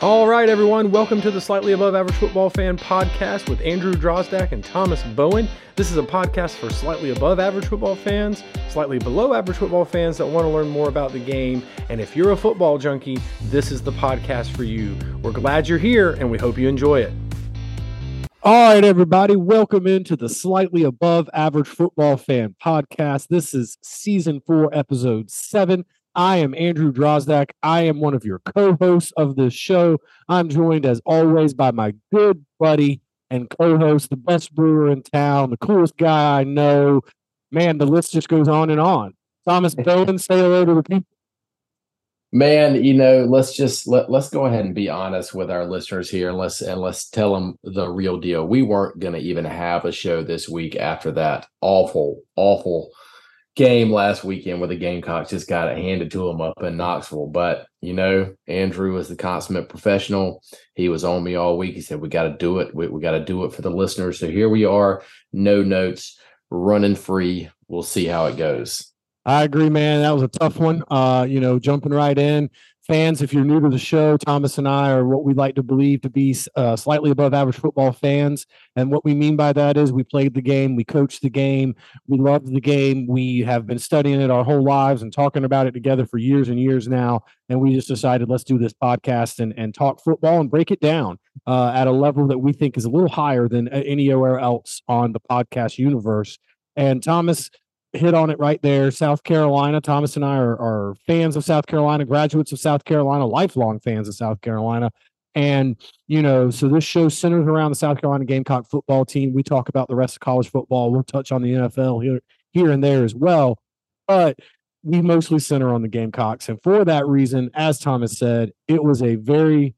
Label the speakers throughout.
Speaker 1: All right, everyone, welcome to the Slightly Above Average Football Fan podcast with Andrew Drozdak and Thomas Bowen. This is a podcast for slightly above average football fans, slightly below average football fans that want to learn more about the game. And if you're a football junkie, this is the podcast for you. We're glad you're here and we hope you enjoy it.
Speaker 2: All right, everybody, welcome into the Slightly Above Average Football Fan podcast. This is season four, episode seven. I am Andrew Drozdak. I am one of your co hosts of this show. I'm joined, as always, by my good buddy and co host, the best brewer in town, the coolest guy I know. Man, the list just goes on and on. Thomas Bowen, say hello to the people.
Speaker 3: Man, you know, let's just let let's go ahead and be honest with our listeners here, and let's and let's tell them the real deal. We weren't going to even have a show this week after that awful, awful game last weekend where the Gamecocks just got it handed to them up in Knoxville. But, you know, Andrew was the consummate professional. He was on me all week. He said, We got to do it. We, we got to do it for the listeners. So here we are, no notes, running free. We'll see how it goes.
Speaker 2: I agree, man. That was a tough one. Uh, you know, jumping right in fans, if you're new to the show, Thomas and I are what we like to believe to be uh, slightly above average football fans. And what we mean by that is we played the game, we coached the game, we loved the game, we have been studying it our whole lives and talking about it together for years and years now. And we just decided let's do this podcast and, and talk football and break it down uh, at a level that we think is a little higher than anywhere else on the podcast universe. And Thomas, hit on it right there. South Carolina. Thomas and I are, are fans of South Carolina, graduates of South Carolina, lifelong fans of South Carolina. And, you know, so this show centers around the South Carolina Gamecock football team. We talk about the rest of college football. We'll touch on the NFL here, here and there as well. But we mostly center on the Gamecocks. And for that reason, as Thomas said, it was a very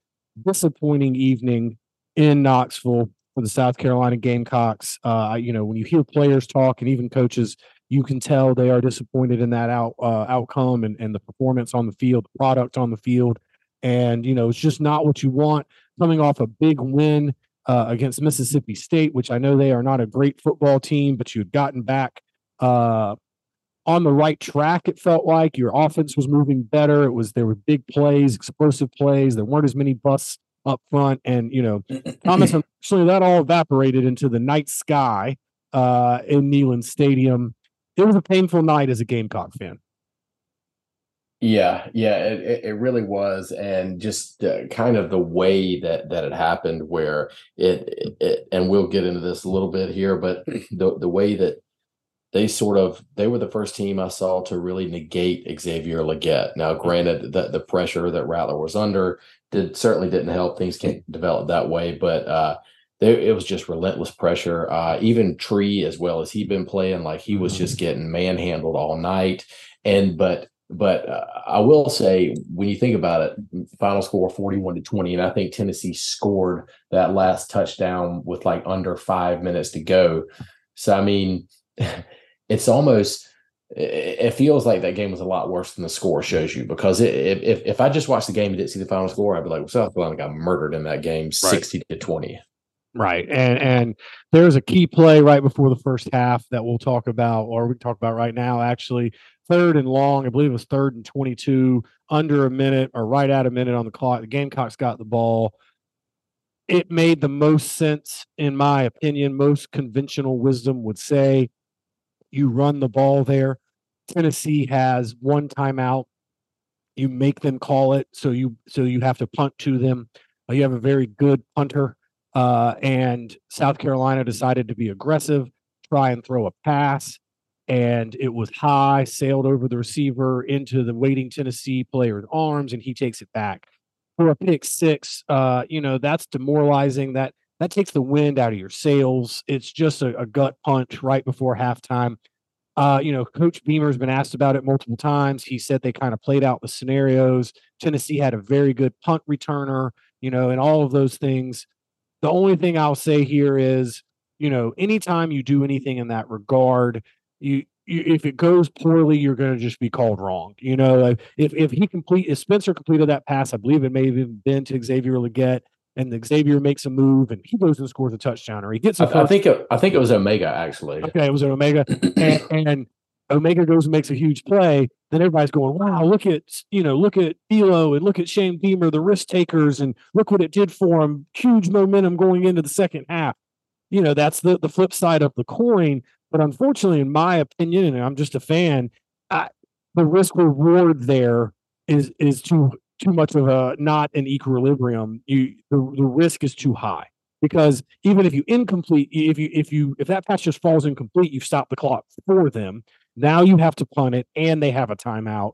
Speaker 2: disappointing evening in Knoxville for the South Carolina Gamecocks. Uh, you know, when you hear players talk and even coaches you can tell they are disappointed in that out uh, outcome and, and the performance on the field, the product on the field. And, you know, it's just not what you want coming off a big win uh, against Mississippi State, which I know they are not a great football team, but you had gotten back uh, on the right track. It felt like your offense was moving better. It was there were big plays, explosive plays. There weren't as many busts up front, and you know, Thomas. Unfortunately, that all evaporated into the night sky uh, in Neyland Stadium it was a painful night as a Gamecock fan.
Speaker 3: Yeah, yeah, it, it really was, and just uh, kind of the way that that it happened, where it, it, and we'll get into this a little bit here, but the the way that they sort of they were the first team I saw to really negate Xavier Legette. Now, granted, that the pressure that Rattler was under did certainly didn't help. Things can't develop that way, but uh, there it was just relentless pressure. Uh, even Tree, as well as he'd been playing, like he was just mm-hmm. getting manhandled all night. And but but uh, I will say, when you think about it, final score forty-one to twenty, and I think Tennessee scored that last touchdown with like under five minutes to go. So I mean, it's almost it feels like that game was a lot worse than the score shows you because it, if if I just watched the game and didn't see the final score, I'd be like, well, South Carolina got murdered in that game, right. sixty to twenty.
Speaker 2: Right. And and there's a key play right before the first half that we'll talk about, or we can talk about right now, actually. Third and long, I believe it was third and 22, under a minute or right at a minute on the clock. The Gamecocks got the ball. It made the most sense, in my opinion. Most conventional wisdom would say you run the ball there. Tennessee has one timeout. You make them call it, so you so you have to punt to them. You have a very good punter uh, and South Carolina decided to be aggressive, try and throw a pass. And it was high, sailed over the receiver into the waiting Tennessee player's arms, and he takes it back for a pick six. Uh, you know, that's demoralizing. That that takes the wind out of your sails. It's just a, a gut punch right before halftime. Uh, you know, Coach Beamer's been asked about it multiple times. He said they kind of played out the scenarios. Tennessee had a very good punt returner, you know, and all of those things the only thing I'll say here is, you know, anytime you do anything in that regard, you, you if it goes poorly, you're going to just be called wrong. You know, if if he complete if Spencer completed that pass, I believe it may have even been to Xavier Legette, and Xavier makes a move and he goes and scores a touchdown or he gets.
Speaker 3: I think it, I think it was O'Mega actually.
Speaker 2: Okay, it was an O'Mega, and, and O'Mega goes and makes a huge play, then everybody's going, "Wow, look at you know, look at D'Lo and look at Shane Beamer, the risk takers, and look what it did for them. Huge momentum going into the second half." You know, that's the the flip side of the coin. But unfortunately, in my opinion, and I'm just a fan, I, the risk reward there is is too too much of a not an equilibrium. You the, the risk is too high because even if you incomplete, if you if you if that pass just falls incomplete, you've stopped the clock for them. Now you have to punt it, and they have a timeout.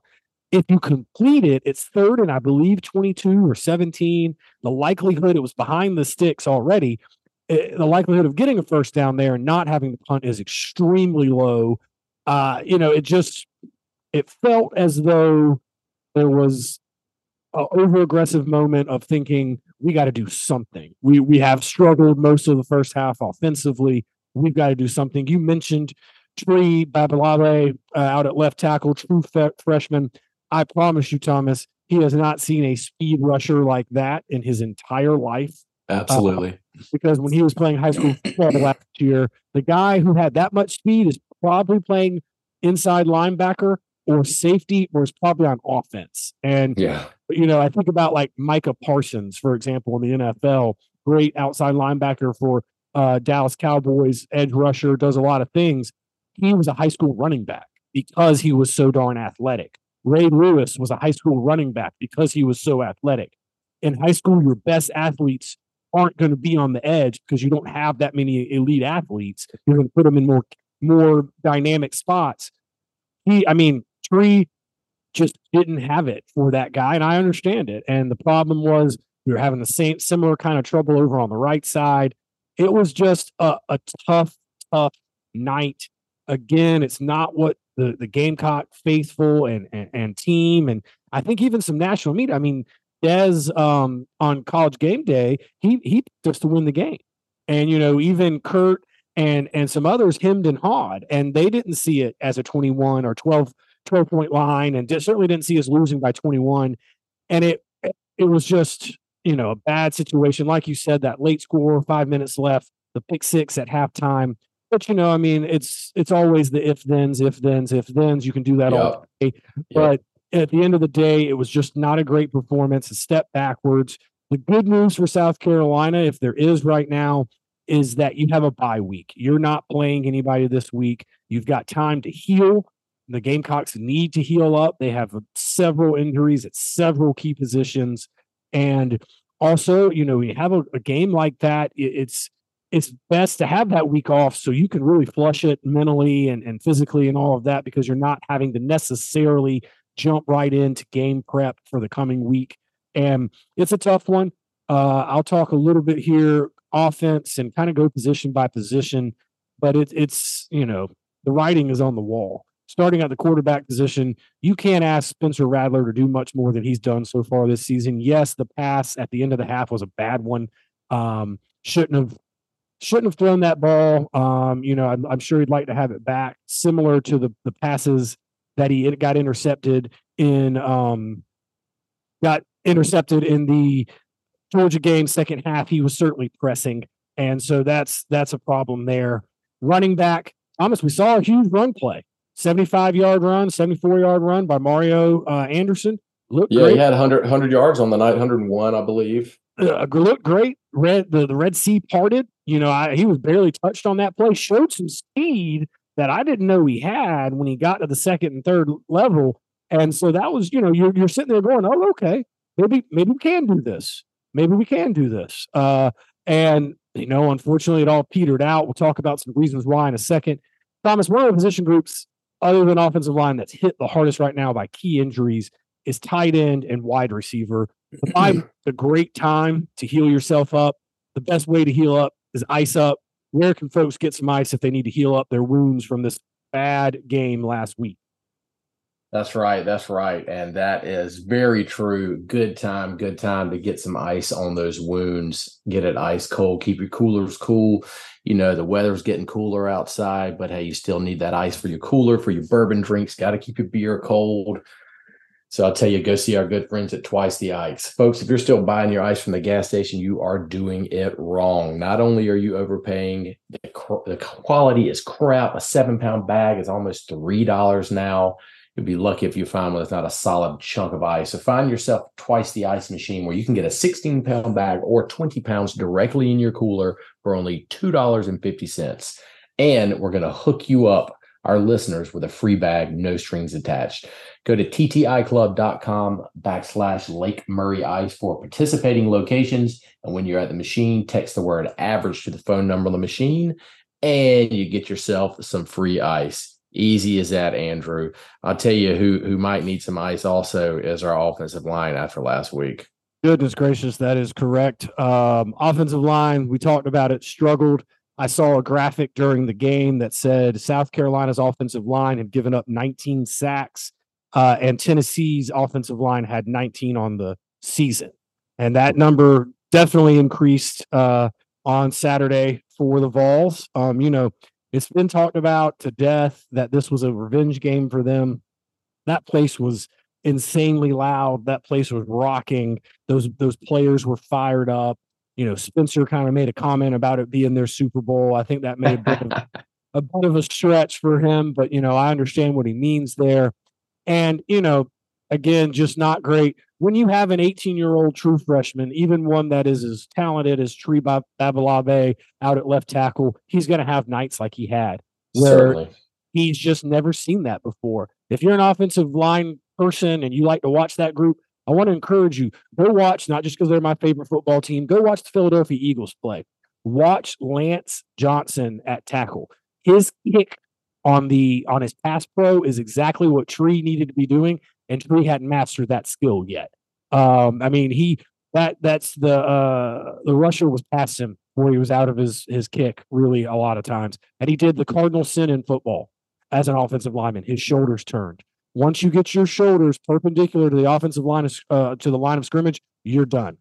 Speaker 2: If you complete it, it's third and I believe 22 or 17. The likelihood it was behind the sticks already. It, eh, the likelihood of getting a first down there and not having to punt is extremely low. Uh, you know, it just it felt as though there was an over aggressive moment of thinking we got to do something. We we have struggled most of the first half offensively. We've got to do something. You mentioned Tree Babalade uh, out at left tackle, true fe- freshman. I promise you, Thomas, he has not seen a speed rusher like that in his entire life.
Speaker 3: Absolutely.
Speaker 2: Uh, because when he was playing high school football last year, the guy who had that much speed is probably playing inside linebacker or safety or is probably on offense. And
Speaker 3: yeah,
Speaker 2: you know, I think about like Micah Parsons, for example, in the NFL, great outside linebacker for uh, Dallas Cowboys, edge rusher, does a lot of things. He was a high school running back because he was so darn athletic. Ray Lewis was a high school running back because he was so athletic. In high school, your best athletes aren't going to be on the edge because you don't have that many elite athletes. You're going to put them in more more dynamic spots. He, I mean, Tree just didn't have it for that guy, and I understand it. And the problem was we were having the same similar kind of trouble over on the right side. It was just a, a tough, tough night. Again, it's not what the the Gamecock faithful and, and, and team, and I think even some national media. I mean, Dez um, on College Game Day, he he just to win the game, and you know even Kirk and and some others hemmed and hawed, and they didn't see it as a twenty one or 12 12 point line and certainly didn't see us losing by 21. And it, it was just, you know, a bad situation. Like you said, that late score, five minutes left, the pick six at halftime. But you know, I mean, it's it's always the if thens, if thens, if thens. You can do that all day. But at the end of the day, it was just not a great performance, a step backwards. The good news for South Carolina, if there is right now, is that you have a bye week. You're not playing anybody this week. You've got time to heal. The Gamecocks need to heal up. They have several injuries at several key positions. And also, you know, you have a, a game like that, it's it's best to have that week off so you can really flush it mentally and, and physically and all of that because you're not having to necessarily jump right into game prep for the coming week. And it's a tough one. Uh, I'll talk a little bit here offense and kind of go position by position, but it, it's, you know, the writing is on the wall starting at the quarterback position, you can't ask Spencer Rattler to do much more than he's done so far this season. Yes, the pass at the end of the half was a bad one. Um, shouldn't have shouldn't have thrown that ball. Um, you know, I'm, I'm, sure he'd like to have it back, similar to the the passes that he got intercepted in. Um, got intercepted in the Georgia game second half. He was certainly pressing, and so that's that's a problem there. Running back, Thomas, we saw a huge run play. 75 yard run, 74 yard run by Mario uh, Anderson.
Speaker 3: Looked yeah, great. he had 100, 100 yards on the night, 101, I believe.
Speaker 2: Uh, looked great. Red the, the Red Sea parted. You know, I, he was barely touched on that play. Showed some speed that I didn't know he had when he got to the second and third level. And so that was, you know, you're you're sitting there going, oh, okay, maybe maybe we can do this. Maybe we can do this. Uh, and you know, unfortunately, it all petered out. We'll talk about some reasons why in a second. Thomas, one of the position groups other than offensive line that's hit the hardest right now by key injuries is tight end and wide receiver. The a great time to heal yourself up. The best way to heal up is ice up. Where can folks get some ice if they need to heal up their wounds from this bad game last week?
Speaker 3: That's right. That's right. And that is very true. Good time, good time to get some ice on those wounds. Get it ice cold. Keep your coolers cool you know the weather's getting cooler outside but hey you still need that ice for your cooler for your bourbon drinks got to keep your beer cold So I'll tell you, go see our good friends at Twice the Ice. Folks, if you're still buying your ice from the gas station, you are doing it wrong. Not only are you overpaying, the, the quality is crap. A seven pound bag is almost $3 now. You'll be lucky if you find one that's not a solid chunk of ice. So find yourself twice the ice machine where you can get a 16 pound bag or 20 pounds directly in your cooler for only $2.50. And we're going to hook you up, our listeners, with a free bag, no strings attached. Go to tticlub.com backslash Lake Murray Ice for participating locations. And when you're at the machine, text the word average to the phone number on the machine and you get yourself some free ice. Easy as that, Andrew. I'll tell you who who might need some ice also is our offensive line after last week.
Speaker 2: Goodness gracious, that is correct. Um, offensive line, we talked about it, struggled. I saw a graphic during the game that said South Carolina's offensive line had given up 19 sacks, uh, and Tennessee's offensive line had 19 on the season. And that number definitely increased uh, on Saturday for the Vols. Um, you know, it's been talked about to death that this was a revenge game for them. That place was insanely loud. That place was rocking. Those those players were fired up. You know, Spencer kind of made a comment about it being their Super Bowl. I think that made a bit of, a bit of a stretch for him, but you know, I understand what he means there. And you know, again, just not great when you have an 18 year old true freshman, even one that is as talented as Tree Babalade out at left tackle, he's going to have nights like he had where Certainly. he's just never seen that before. If you're an offensive line person and you like to watch that group, I want to encourage you go watch, not just because they're my favorite football team, go watch the Philadelphia Eagles play. Watch Lane Johnson at tackle. His kick on the on his pass pro is exactly what Tree needed to be doing and Tree hadn't mastered that skill yet. Um, I mean, he that that's the uh, the rusher was past him where he was out of his his kick really a lot of times, and he did the cardinal sin in football as an offensive lineman. His shoulders turned. Once you get your shoulders perpendicular to the offensive line of, uh, to the line of scrimmage, you're done.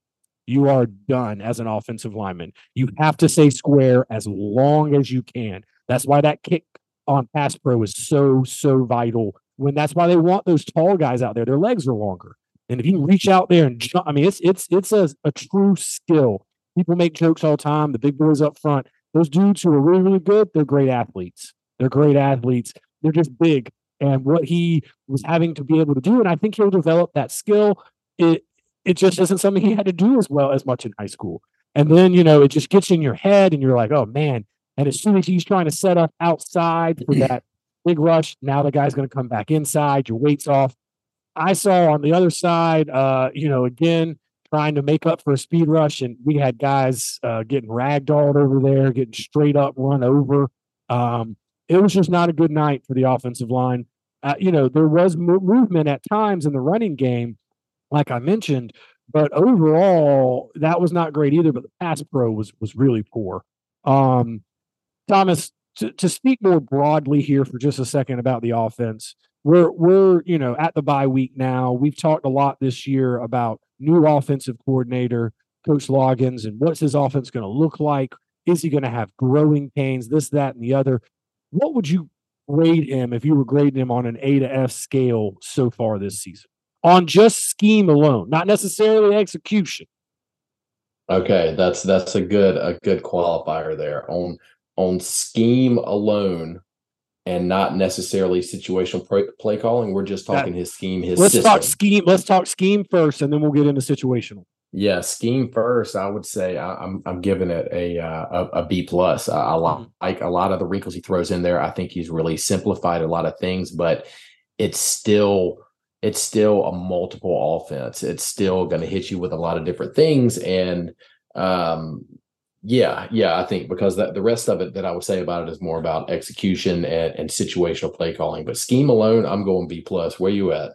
Speaker 2: You are done as an offensive lineman. You have to stay square as long as you can. That's why that kick on pass pro is so so vital when that's why they want those tall guys out there. Their legs are longer. And if you reach out there and jump, I mean, it's it's it's a, a true skill. People make jokes all the time. The big boys up front, those dudes who are really, really good, they're great athletes. They're great athletes. They're just big. And what he was having to be able to do, and I think he'll develop that skill. It it just isn't something he had to do as well as much in high school. And then, you know, it just gets in your head and you're like, oh man. And as soon as he's trying to set up outside for that big rush. Now the guy's going to come back inside. Your weight's off. I saw on the other side, uh, you know, again, trying to make up for a speed rush. And we had guys uh, getting ragdolled over there, getting straight up run over. Um, it was just not a good night for the offensive line. Uh, you know, there was mo- movement at times in the running game, like I mentioned, but overall, that was not great either. But the pass pro was was really poor. Um, Thomas, to, to speak more broadly here for just a second about the offense, we're we're you know at the bye week now. We've talked a lot this year about new offensive coordinator, Coach Loggains, and what's his offense going to look like. Is he going to have growing pains? This, that, and the other. What would you grade him if you were grading him on an A to F scale so far this season? On just scheme alone, not necessarily execution.
Speaker 3: Okay, that's that's a good a good qualifier there. On on scheme alone and not necessarily situational play, calling. We're just talking that, his scheme, his
Speaker 2: let's
Speaker 3: system.
Speaker 2: talk scheme. Let's talk scheme first, and then we'll get into situational.
Speaker 3: Yeah, scheme first. I would say I, am I'm, I'm giving it a uh, a, a B plus. I, I mm-hmm. like a lot of the wrinkles he throws in there. I think he's really simplified a lot of things, but it's still it's still a multiple offense. It's still going to hit you with a lot of different things, and um, yeah, yeah, I think because that the rest of it that I would say about it is more about execution and, and situational play calling. But scheme alone, I'm going B plus. Where you at?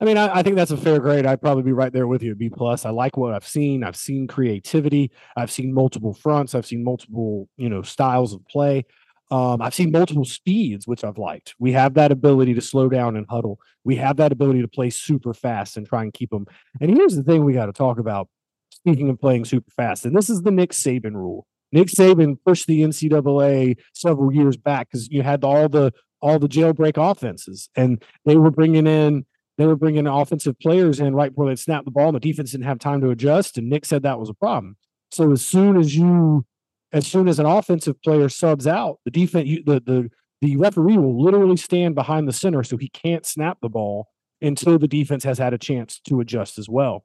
Speaker 2: I mean, I, I, think that's a fair grade. I'd probably be right there with you, B plus. I like what I've seen. I've seen creativity. I've seen multiple fronts. I've seen multiple, you know, styles of play. Um, I've seen multiple speeds, which I've liked. We have that ability to slow down and huddle. We have that ability to play super fast and try and keep them. And here's the thing we got to talk about speaking of playing super fast, and this is the Nick Saban rule. Nick Saban pushed the NCAA several years back because you had all the all the jailbreak offenses, and they were bringing in they were bringing offensive players in right before they'd snap the ball, and the defense didn't have time to adjust. And Nick said that was a problem. So as soon as you, as soon as an offensive player subs out, the defense, you, the the the referee will literally stand behind the center so he can't snap the ball until the defense has had a chance to adjust as well.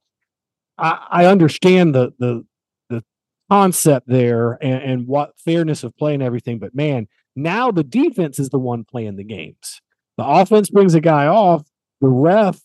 Speaker 2: I, I understand the the the concept there and, and what fairness of play and everything, but man, now the defense is the one playing the games. The offense brings a guy off, the ref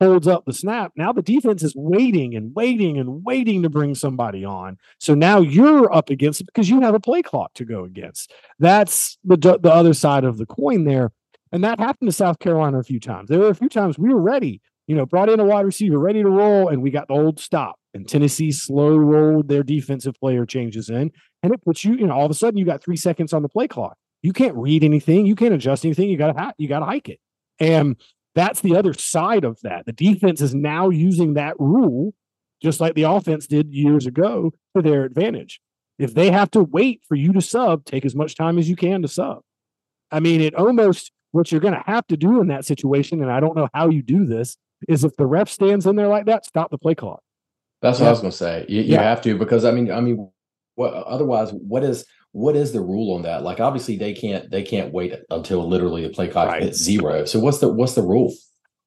Speaker 2: holds up the snap. Now the defense is waiting and waiting and waiting to bring somebody on. So now you're up against it because you have a play clock to go against. That's the the other side of the coin there. And that happened to South Carolina a few times. There were a few times we were ready, you know, brought in a wide receiver ready to roll, and we got the old stop. And Tennessee slow rolled their defensive player changes in, and it puts you, you know, all of a sudden you got three seconds on the play clock. You can't read anything, you can't adjust anything. You got to you got to hike it, and that's the other side of that. The defense is now using that rule, just like the offense did years ago, to their advantage. If they have to wait for you to sub, take as much time as you can to sub. I mean, it almost what you're going to have to do in that situation, and I don't know how you do this, is if the ref stands in there like that, stop the play clock.
Speaker 3: That's what. I was going to say. You, you yeah. have to because I mean, I mean, what otherwise? What is what is the rule on that? Like, obviously, they can't they can't wait until literally the play clock right. hits zero. So what's the what's the rule?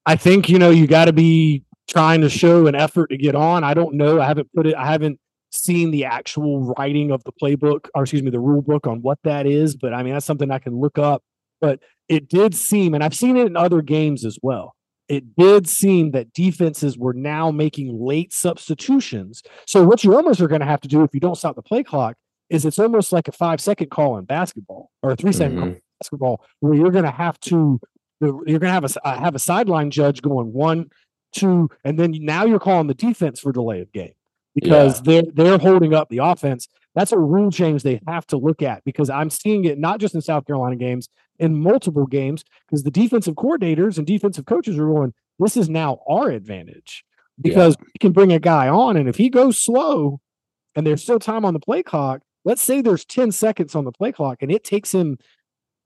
Speaker 2: I think you know you got to be trying to show an effort to get on. I don't know. I haven't put it. I haven't seen the actual writing of the playbook, or excuse me, the rule book on what that is. But I mean, that's something I can look up. But it did seem, and I've seen it in other games as well. It did seem that defenses were now making late substitutions. So what you almost are going to have to do if you don't stop the play clock is it's almost like a five second call in basketball or a 3 second mm-hmm. call in basketball where you're going to have to you're going to have a uh, have a sideline judge going one two and then now you're calling the defense for delay of game because yeah. they're they're holding up the offense that's a rule change they have to look at because i'm seeing it not just in south carolina games in multiple games because the defensive coordinators and defensive coaches are going this is now our advantage because yeah. we can bring a guy on and if he goes slow and there's still time on the play clock let's say there's 10 seconds on the play clock and it takes him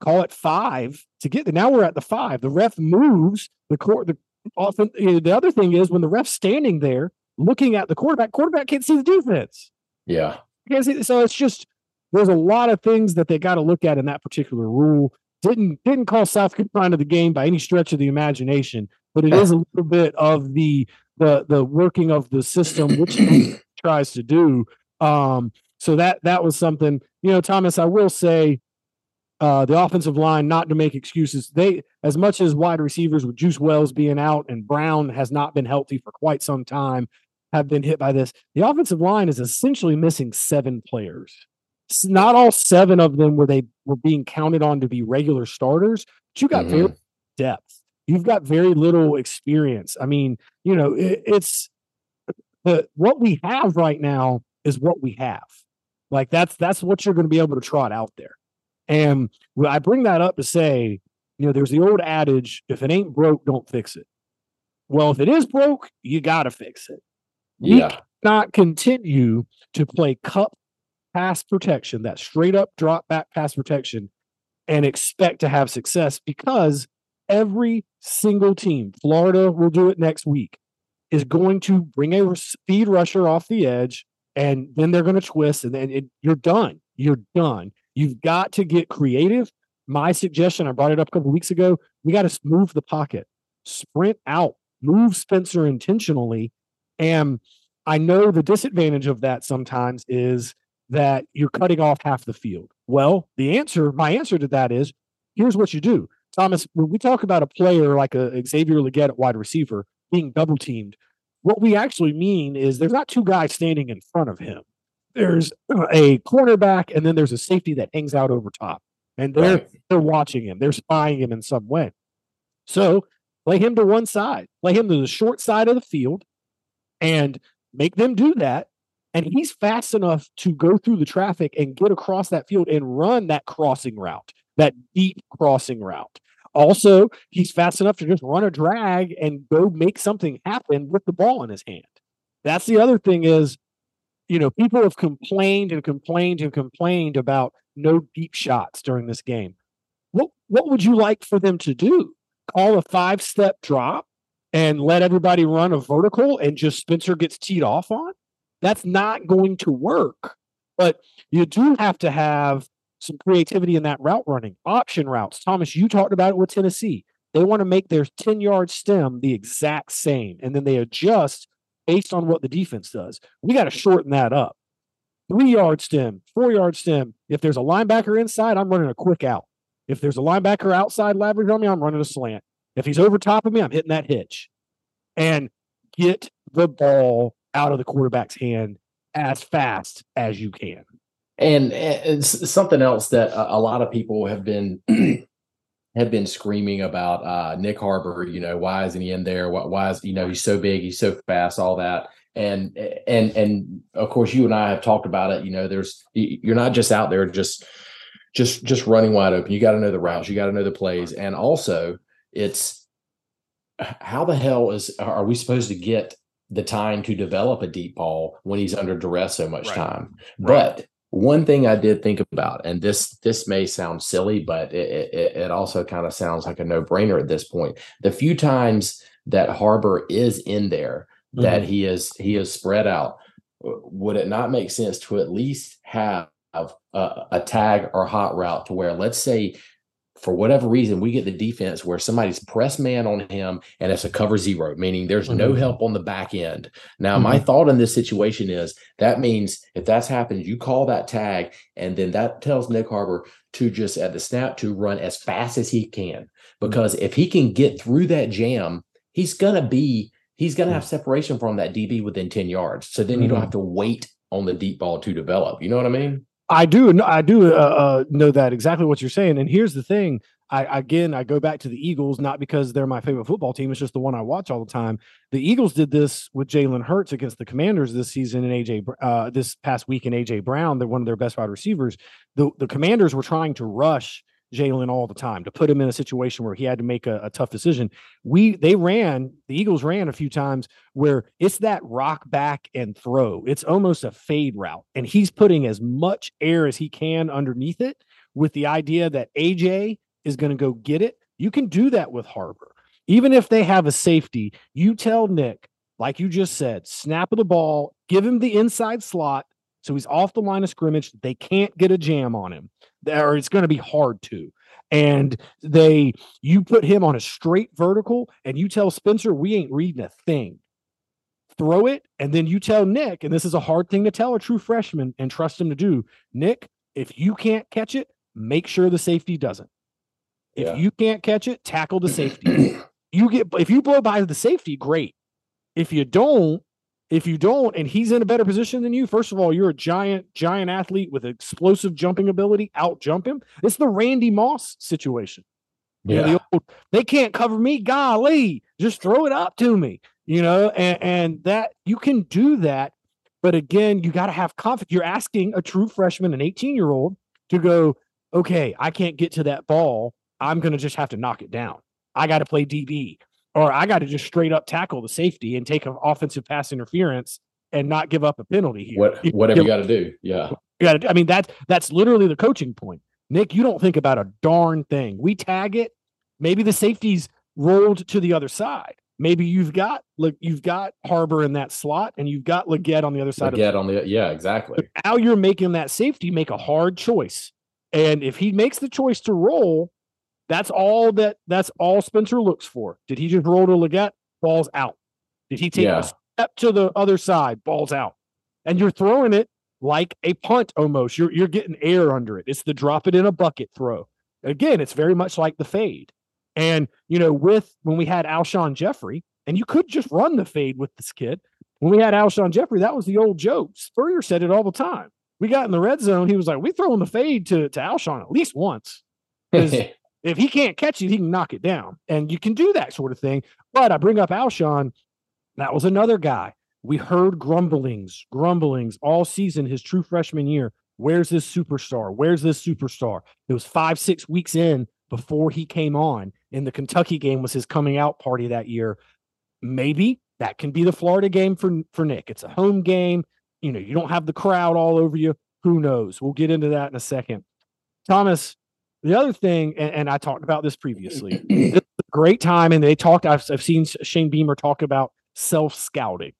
Speaker 2: call it five to get there. Now we're at the five. The ref moves the court. The often you know, the other thing is when the ref's standing there looking at the quarterback, quarterback can't see the defense.
Speaker 3: Yeah.
Speaker 2: Can't see, so it's just there's a lot of things that they got to look at in that particular rule. Didn't didn't call South Carolina to the game by any stretch of the imagination, but it is a little bit of the the the working of the system, which tries to do. Um, so that that was something, you know, Thomas, I will say uh, the offensive line, not to make excuses, they as much as wide receivers with Juice Wells being out and Brown has not been healthy for quite some time, have been hit by this. The offensive line is essentially missing seven players. Not all seven of them were they were being counted on to be regular starters, but you got mm-hmm. very depth. You've got very little experience. I mean, you know, it, it's the what we have right now is what we have. Like that's that's what you're going to be able to trot out there. And I bring that up to say, you know, there's the old adage: if it ain't broke, don't fix it. Well, if it is broke, you got to fix it.
Speaker 3: Yeah. We
Speaker 2: not continue to play cup pass protection, that straight up drop back pass protection, and expect to have success because every single team, Florida will do it next week, is going to bring a speed rusher off the edge and then they're going to twist, and then it, you're done. You're done. You've got to get creative. My suggestion, I brought it up a couple weeks ago. We got to move the pocket, sprint out, move Spencer intentionally. And I know the disadvantage of that sometimes is that you're cutting off half the field. Well, the answer, my answer to that is here's what you do. Thomas, when we talk about a player like a Xavier Legette at wide receiver being double teamed, what we actually mean is there's not two guys standing in front of him. There's uh, a cornerback and then there's a safety that hangs out over top. And they're right. they're watching him. They're spying him in some way. So play him to one side, play him to the short side of the field and make them do that. And he's fast enough to go through the traffic and get across that field and run that crossing route, that deep crossing route. Also, he's fast enough to just run a drag and go make something happen with the ball in his hand. That's the other thing is, you know, people have complained and complained and complained about no deep shots during this game. What what would you like for them to do? Call a five step drop and let everybody run a vertical and just Spencer gets teed off on, that's not going to work. But you do have to have some creativity in that route running, option routes. Thomas, you talked about it with Tennessee. They want to make their 10 yard stem the exact same, and then they adjust based on what the defense does. We got to shorten that up. Three yard stem, four yard stem. If there's a linebacker inside, I'm running a quick out. If there's a linebacker outside leverage on me, I'm running a slant. If he's over top of me, I'm hitting that hitch. And get the ball out of the quarterback's hand as fast as you can.
Speaker 3: And it's something else that a lot of people have been have been screaming about uh, Nyck Harbor. You know, why isn't he in there? Why, why is you know he's so big, he's so fast, all that. And and and of course, you and I have talked about it. You know, there's you're not just out there just just just running wide open. You got to know the routes. You got to know the plays, and also it's how the hell is are we supposed to get the time to develop a deep ball when he's under duress so much right. time? Right. But one thing I did think about, and this this may sound silly, but it, it, it also kind of sounds like a no brainer at this point. The few times that Harbor is in there, mm-hmm. that he is he is spread out, would it not make sense to at least have a, a tag or hot route to where, let's say, for whatever reason, we get the defense where somebody's press man on him and it's a cover zero, meaning there's mm-hmm. no help on the back end. Now, mm-hmm. my thought in this situation is that means if that's happened, you call that tag, and then that tells Nyck Harbor to just at the snap to run as fast as he can. Mm-hmm. Because mm-hmm. if he can get through that jam, he's gonna be he's gonna have separation from that DB within 10 yards. So then you don't mm-hmm. have to wait on the deep ball to develop. You know what I mean?
Speaker 2: I do. I do uh, uh, know that exactly what you're saying. And here's the thing. I again, I go back to the Eagles, not because they're my favorite football team. It's just the one I watch all the time. The Eagles did this with Jalen Hurts against the Commanders this season and AJ uh, this past week and AJ Brown. They're one of their best wide receivers. The the Commanders were trying to rush Jalen all the time to put him in a situation where he had to make a, a, tough decision. We they ran the Eagles ran a few times where it's that rock back and throw. It's almost a fade route, and he's putting as much air as he can underneath it with the idea that AJ is going to go get it. You can do that with Harbor, even if they have a safety. You tell Nyck, like you just said, snap of the ball, give him the inside slot. So he's off the line of scrimmage. They can't get a jam on him or it's going to be hard to. And they, you put him on a straight vertical, and you tell Spencer, we ain't reading a thing. Throw it, and then you tell Nyck, and this is a hard thing to tell a true freshman and trust him to do. Nyck, if you can't catch it, make sure the safety doesn't. If yeah. you can't catch it, tackle the safety. you get if you blow by the safety, great. If you don't, if you don't, and he's in a better position than you, first of all, you're a giant, giant athlete with explosive jumping ability. Out jump him. It's the Randy Moss situation. Yeah. You know, the old, they can't cover me. Golly, just throw it up to me. You know, and, and that you can do that. But again, you got to have confidence. You're asking a true freshman, an 18 year old, to go, okay, I can't get to that ball. I'm going to just have to knock it down. I got to play DB or I got to just straight up tackle the safety and take an offensive pass interference and not give up a penalty here.
Speaker 3: What, whatever you, you got to do. Yeah.
Speaker 2: You got to, I mean, that's, that's literally the coaching point. Nyck, you don't think about a darn thing. We tag it. Maybe the safety's rolled to the other side. Maybe you've got look, you've got Harbor in that slot, and you've got Legette on the other side.
Speaker 3: Legette on the yeah, exactly.
Speaker 2: Now you're making that safety make a hard choice, and if he makes the choice to roll, that's all that that's all Spencer looks for. Did he just roll to Legette? Balls out. Did he take yeah. a step to the other side? Balls out. And you're throwing it like a punt almost. You're you're getting air under it. It's the drop it in a bucket throw. Again, it's very much like the fade. And you know, with when we had Alshon Jeffery, and you could just run the fade with this kid. When we had Alshon Jeffery, that was the old joke. Spurrier said it all the time. We got in the red zone. He was like, "We throw throwing the fade to to Alshon at least once." If he can't catch it, he can knock it down. And you can do that sort of thing. But I bring up Alshon. That was another guy. We heard grumblings, grumblings all season, his true freshman year. Where's this superstar? Where's this superstar? It was five, six weeks in before he came on. In the Kentucky game was his coming out party that year. Maybe that can be the Florida game for, for Nyck. It's a home game. You know, you don't have the crowd all over you. Who knows? We'll get into that in a second. Thomas, the other thing, and, and I talked about this previously, this great time. And they talked, I've, I've seen Shane Beamer talk about self scouting.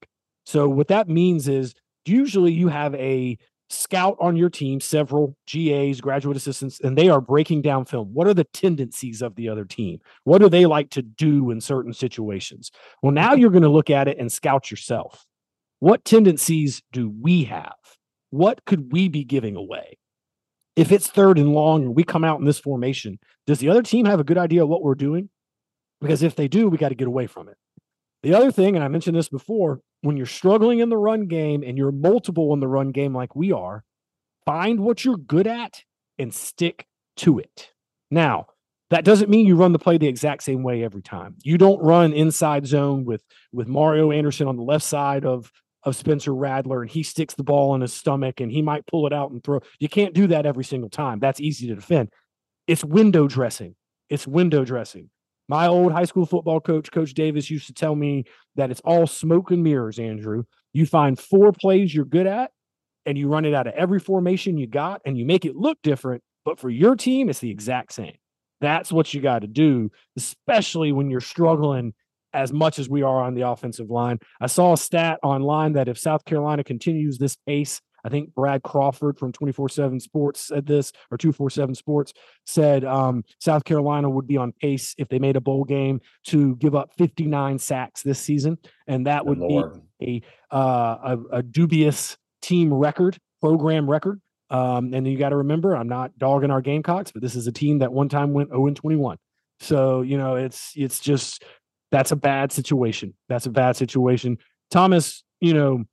Speaker 2: So, what that means is usually you have a scout on your team, several GAs, graduate assistants, and they are breaking down film. What are the tendencies of the other team? What do they like to do in certain situations? Well, now you're going to look at it and scout yourself. What tendencies do we have? What could we be giving away? If it's third and long and we come out in this formation, does the other team have a good idea of what we're doing? Because if they do, we got to get away from it. The other thing, and I mentioned this before, when you're struggling in the run game and you're multiple in the run game like we are, find what you're good at and stick to it. Now, that doesn't mean you run the play the exact same way every time. You don't run inside zone with with Mario Anderson on the left side of of Spencer Rattler and he sticks the ball in his stomach and he might pull it out and throw. You can't do that every single time. That's easy to defend. It's window dressing. It's window dressing. My old high school football coach, Coach Davis, used to tell me that it's all smoke and mirrors, Andrew. You find four plays you're good at, and you run it out of every formation you got, and you make it look different. But for your team, it's the exact same. That's what you got to do, especially when you're struggling as much as we are on the offensive line. I saw a stat online that if South Carolina continues this pace I think Brad Crawford from 24 7 Sports said this, or 247 Sports said um, South Carolina would be on pace if they made a bowl game to give up 59 sacks this season. And that would be a, uh, a, a, dubious team record, program record. Um, and you got to remember, I'm not dogging our Gamecocks, but this is a team that one time went 0 21. So, you know, it's, it's just, that's a bad situation. That's a bad situation. Thomas, you know,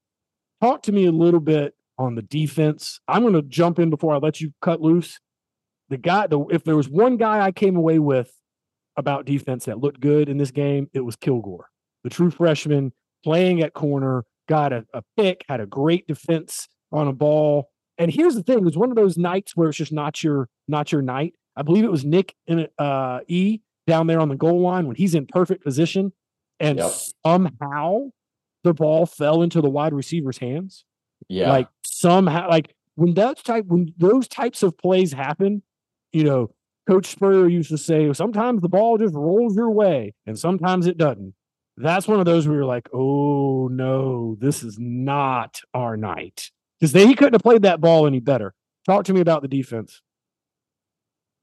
Speaker 2: talk to me a little bit on the defense. I'm going to jump in before I let you cut loose. The guy, the, if there was one guy I came away with about defense that looked good in this game, it was Kilgore, the true freshman playing at corner, got a, a pick, had a great defense on a ball. And here's the thing: it was one of those nights where it's just not your not your night. I believe it was Nick in uh, E down there on the goal line when he's in perfect position, and yep. somehow the ball fell into the wide receiver's hands.
Speaker 3: Yeah.
Speaker 2: Like somehow, like when those type when those types of plays happen, you know, Coach Spurrier used to say sometimes the ball just rolls your way and sometimes it doesn't. That's one of those where you're like, oh no, this is not our night. Because he couldn't have played that ball any better. Talk to me about the defense.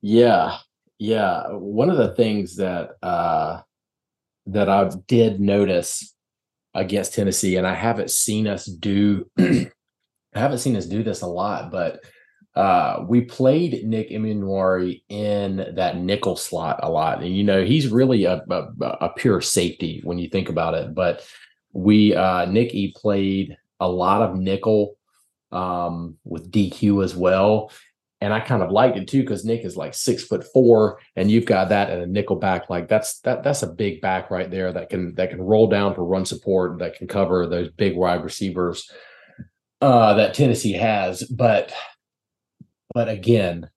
Speaker 3: Yeah. Yeah. One of the things that uh that I did notice against Tennessee, and I haven't seen us do I haven't seen us do this a lot, but uh, we played Nick Emmanwori in that nickel slot a lot, and you know he's really a, a, a pure safety when you think about it. But we uh, Nick E played a lot of nickel um, with DQ as well, and I kind of liked it too because Nick is like six foot four, and you've got that and a nickel back. Like that's that that's a big back right there that can that can roll down for run support that can cover those big wide receivers uh, that Tennessee has. But but again,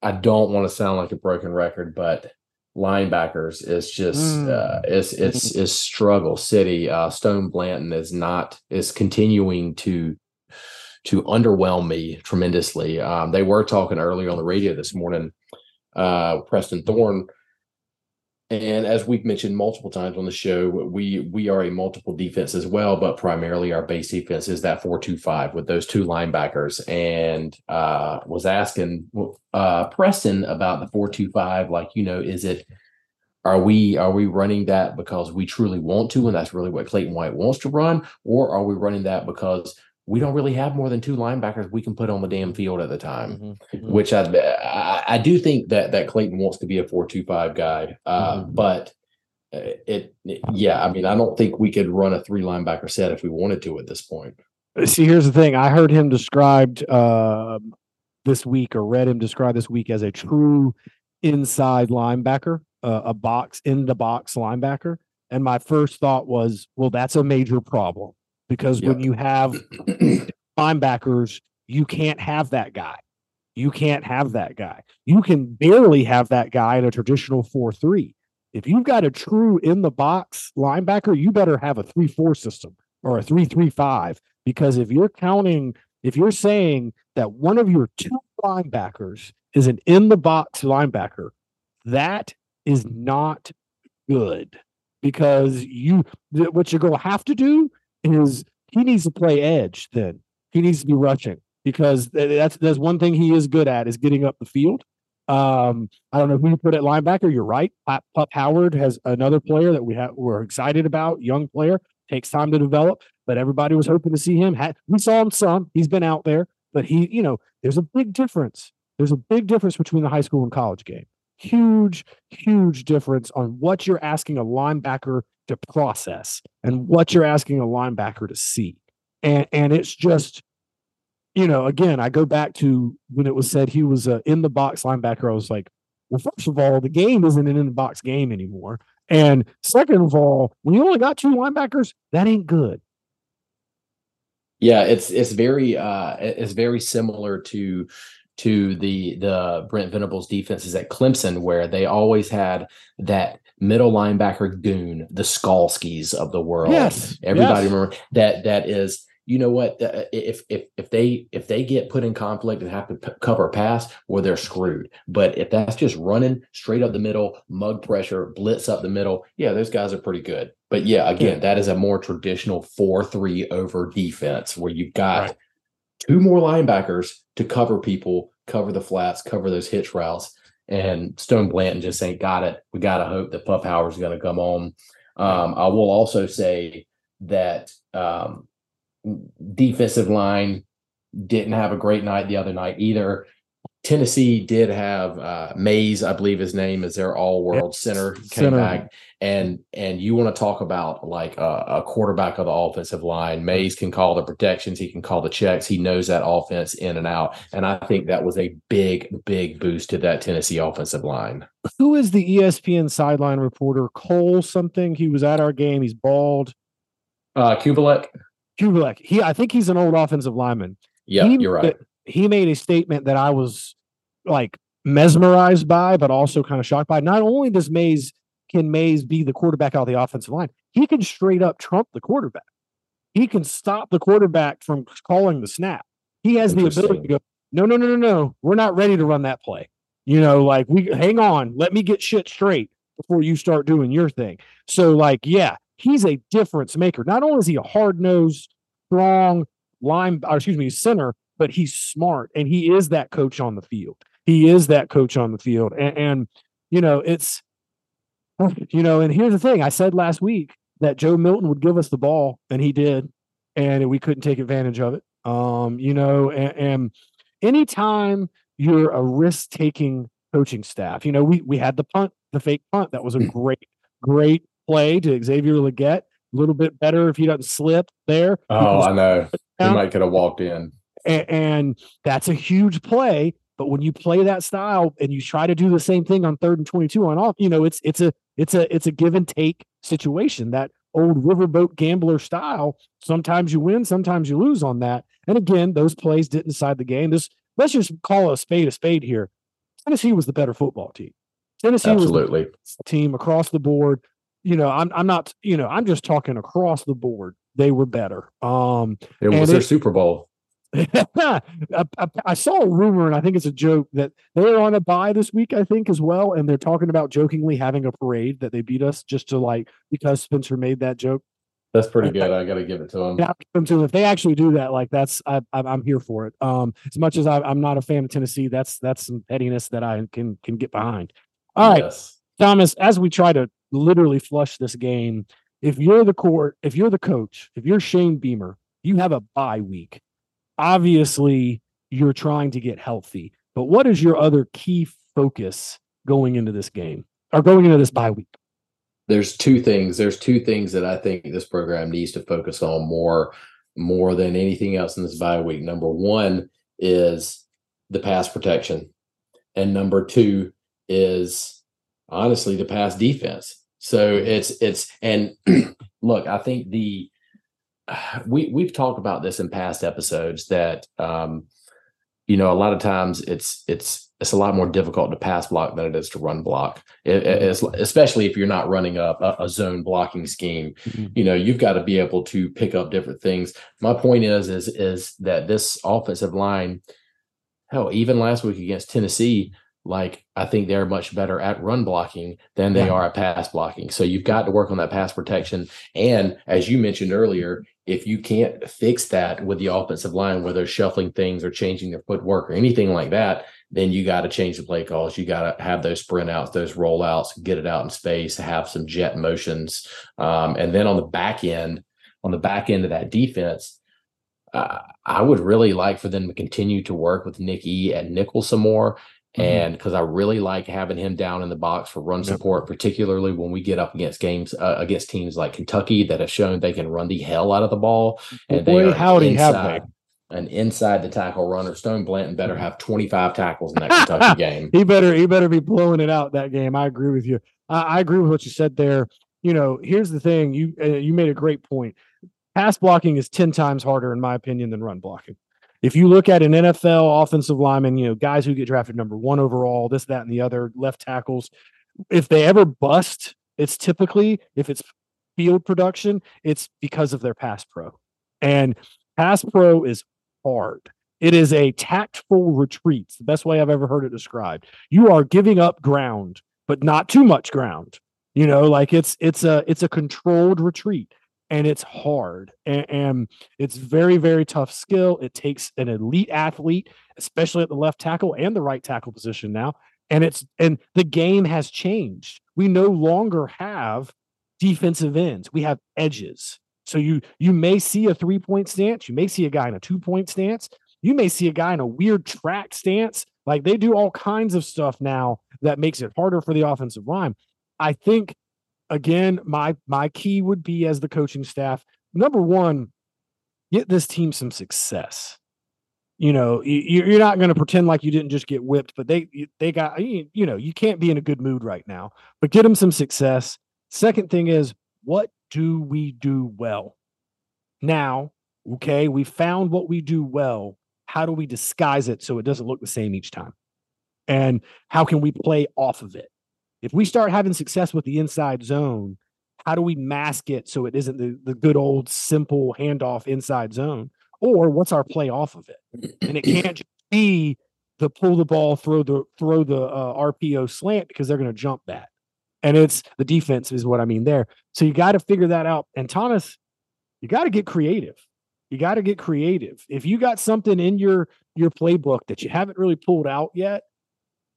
Speaker 3: I don't want to sound like a broken record, but linebackers is just mm. uh, it's it's is struggle city. Uh, Stone Blanton is not is continuing to to underwhelm me tremendously. Um, they were talking earlier on the radio this morning, uh, Preston Thorn. And as we've mentioned multiple times on the show, we we are a multiple defense as well, but primarily our base defense is that four two five with those two linebackers. And uh, was asking uh, Preston about the four two five, like you know, is it are we are we running that because we truly want to, and that's really what Clayton White wants to run, or are we running that because we don't really have more than two linebackers we can put on the damn field at the time. Mm-hmm. mm-hmm. Which I, I, I do think that that Clayton wants to be a four two five guy, uh, mm-hmm. but uh, it, it, yeah, I mean, I don't think we could run a three linebacker set if we wanted to at this point.
Speaker 2: See, here's the thing: I heard him described uh, this week, or read him described this week as a true inside linebacker, uh, a box in the box linebacker. And my first thought was, well, that's a major problem because when you have linebackers, you can't have that guy. You can't have that guy. You can barely have that guy in a traditional 4 3. If you've got a true in the box linebacker, you better have a 3 4 system or a 3 3 5. Because if you're counting, if you're saying that one of your two linebackers is an in the box linebacker, that is not good because you what you're going to have to do is he needs to play edge then he needs to be rushing because that's that's one thing he is good at is getting up the field um, I don't know who you put at linebacker. You're right. Pup Howard has another player that we have we're excited about, young player, takes time to develop, but everybody was hoping to see him. We saw him some. He's been out there, but he, you know, there's a big difference. There's a big difference between the high school and college game. Huge, huge difference on what you're asking a linebacker to process and what you're asking a linebacker to see. And and it's just you know, again, I go back to when it was said he was a in the box linebacker. I was like, well, first of all, the game isn't an in the box game anymore. And second of all, when you only got two linebackers, that ain't good.
Speaker 3: Yeah, it's it's very uh it's very similar to to the the Brent Venables defenses at Clemson, where they always had that middle linebacker goon, the Skalskis of the world.
Speaker 2: Yes,
Speaker 3: everybody
Speaker 2: yes.
Speaker 3: remember that. That is you know what? If if if they if they get put in conflict and have to p- cover a pass, well, they're screwed. But if that's just running straight up the middle, mug pressure, blitz up the middle, yeah, those guys are pretty good. But yeah, again, that is a more traditional four-three over defense where you've got right. two more linebackers to cover people, cover the flats, cover those hitch routes. And Stone Blanton just ain't got it. We got to hope that Puff Howard's going to come on. Um, I will also say that um, defensive line didn't have a great night the other night either. Tennessee did have uh, Mays, I believe his name is their all-world yep. center came center. back, and and you want to talk about like a, a, quarterback of the offensive line. Mays can call the protections, he can call the checks, he knows that offense in and out, and I think that was a big big boost to that Tennessee offensive line.
Speaker 2: Who is the ESPN sideline reporter? Cole something. He was at our game. He's bald.
Speaker 3: Uh, Cubelic.
Speaker 2: Cubelic. He, I think he's an old offensive lineman.
Speaker 3: Yeah, he, you're right.
Speaker 2: He made a statement that I was like mesmerized by, but also kind of shocked by. Not only does Mays can Mays be the quarterback out of the offensive line, he can straight up trump the quarterback. He can stop the quarterback from calling the snap. He has the ability to go, no, no, no, no, no. We're not ready to run that play. You know, like we hang on, let me get shit straight before you start doing your thing. So, like, yeah, he's a difference maker. Not only is he a hard nosed, strong line, or excuse me, center, but he's smart and he is that coach on the field. He is that coach on the field. And, and you know, it's, you know, and here's the thing I said last week that Joe Milton would give us the ball, and he did, and we couldn't take advantage of it. Um, you know, and, and anytime you're a risk taking coaching staff, you know, we we had the punt, the fake punt. That was a mm. great, great play to Xavier Legette. A little bit better if he doesn't slip there.
Speaker 3: Oh, I know. He might could have walked in.
Speaker 2: And, and that's a huge play. But when you play that style and you try to do the same thing on third and 22 on off, you know, it's it's a it's a it's a give and take situation. That old riverboat gambler style. Sometimes you win, sometimes you lose on that. And again, those plays didn't decide the game. This let's just call a spade a spade here. Tennessee was the better football team. Tennessee
Speaker 3: Absolutely.
Speaker 2: was the team across the board you know, I'm I'm not, you know, I'm just talking across the board. They were better. Um
Speaker 3: it was their it, Super Bowl.
Speaker 2: I, I, I, saw a rumor, and I think it's a joke that they're on a bye this week, I think, as well. And they're talking about jokingly having a parade that they beat us just to like because Spencer made that joke.
Speaker 3: That's pretty good. I, got to give it to them.
Speaker 2: Yeah, them to If they actually do that, like that's I, am here for it. Um, as much as I, am not a fan of Tennessee, that's that's some pettiness that I can can get behind. All right, yes. Thomas. As we try to literally flush this game. If you're the court, if you're the coach, if you're Shane Beamer, you have a bye week. Obviously, you're trying to get healthy. But what is your other key focus going into this game or going into this bye week?
Speaker 3: There's two things. There's two things that I think this program needs to focus on more more than anything else in this bye week. Number one is the pass protection. And number two is honestly the pass defense. So it's it's and look, I think the we we've talked about this in past episodes that um you know a lot of times it's it's it's a lot more difficult to pass block than it is to run block it, mm-hmm. especially if you're not running up a, a zone blocking scheme mm-hmm. you know you've got to be able to pick up different things my point is is is that this offensive line hell even last week against tennessee like I think they're much better at run blocking than they
Speaker 2: Yeah.
Speaker 3: are at pass blocking. So you've got to work on that pass protection. And as you mentioned earlier, if you can't fix that with the offensive line, whether shuffling things or changing their footwork or anything like that, then you got to change the play calls. You got to have those sprint outs, those rollouts, get it out in space, have some jet motions. Um, and then on the back end, on the back end of that defense, uh, I would really like for them to continue to work with Nick E and nickel some more.
Speaker 2: Mhm.
Speaker 3: And because I really like having him down in the box for run
Speaker 2: Yep.
Speaker 3: support, particularly when we get up against games uh, against teams like Kentucky that have shown they can run the hell out of the ball. And
Speaker 2: Boy,
Speaker 3: they
Speaker 2: howdy, have
Speaker 3: inside, an inside the tackle runner. Stone Blanton better have 25 tackles in that Kentucky game.
Speaker 2: he better he better be blowing it out that game. I agree with you. I, I agree with what you said there. You know, here's the thing. You uh, you made a great point. Pass blocking is ten times harder, in my opinion, than run blocking. If you look at an NFL offensive lineman, you know guys who get drafted number one overall, this, that, and the other, left tackles. If they ever bust, it's typically if it's field production, it's because of their pass pro. And pass pro is hard. It is a tactful retreat. The best way I've ever heard it described. You are giving up ground, but not too much ground. You know, like it's it's a it's a controlled retreat and it's hard and, and it's very very tough skill. It takes an elite athlete, especially at the left tackle and the right tackle position now. And it's and the game has changed. We no longer have defensive ends. We have edges. So you you may see a three point stance, you may see a guy in a two point stance, you may see a guy in a weird track stance. Like they do all kinds of stuff now that makes it harder for the offensive line. I think again, my my key would be as the coaching staff. Number one, get this team some success. You know, you, you're not going to pretend like you didn't just get whipped, but they they got you know you can't be in a good mood right now. But get them some success. Second thing is, what do we do well? Now, okay, we found what we do well. How do we disguise it so it doesn't look the same each time? And how can we play off of it? If we start having success with the inside zone, how do we mask it so it isn't the, the good old simple handoff inside zone? Or what's our play off of it? And it can't just be the pull the ball, throw the throw the uh, RPO slant because they're going to jump that. And it's the defense is what I mean there. So you got to figure that out. And Thomas, you got to get creative. You got to get creative. If you got something in your your playbook that you haven't really pulled out yet,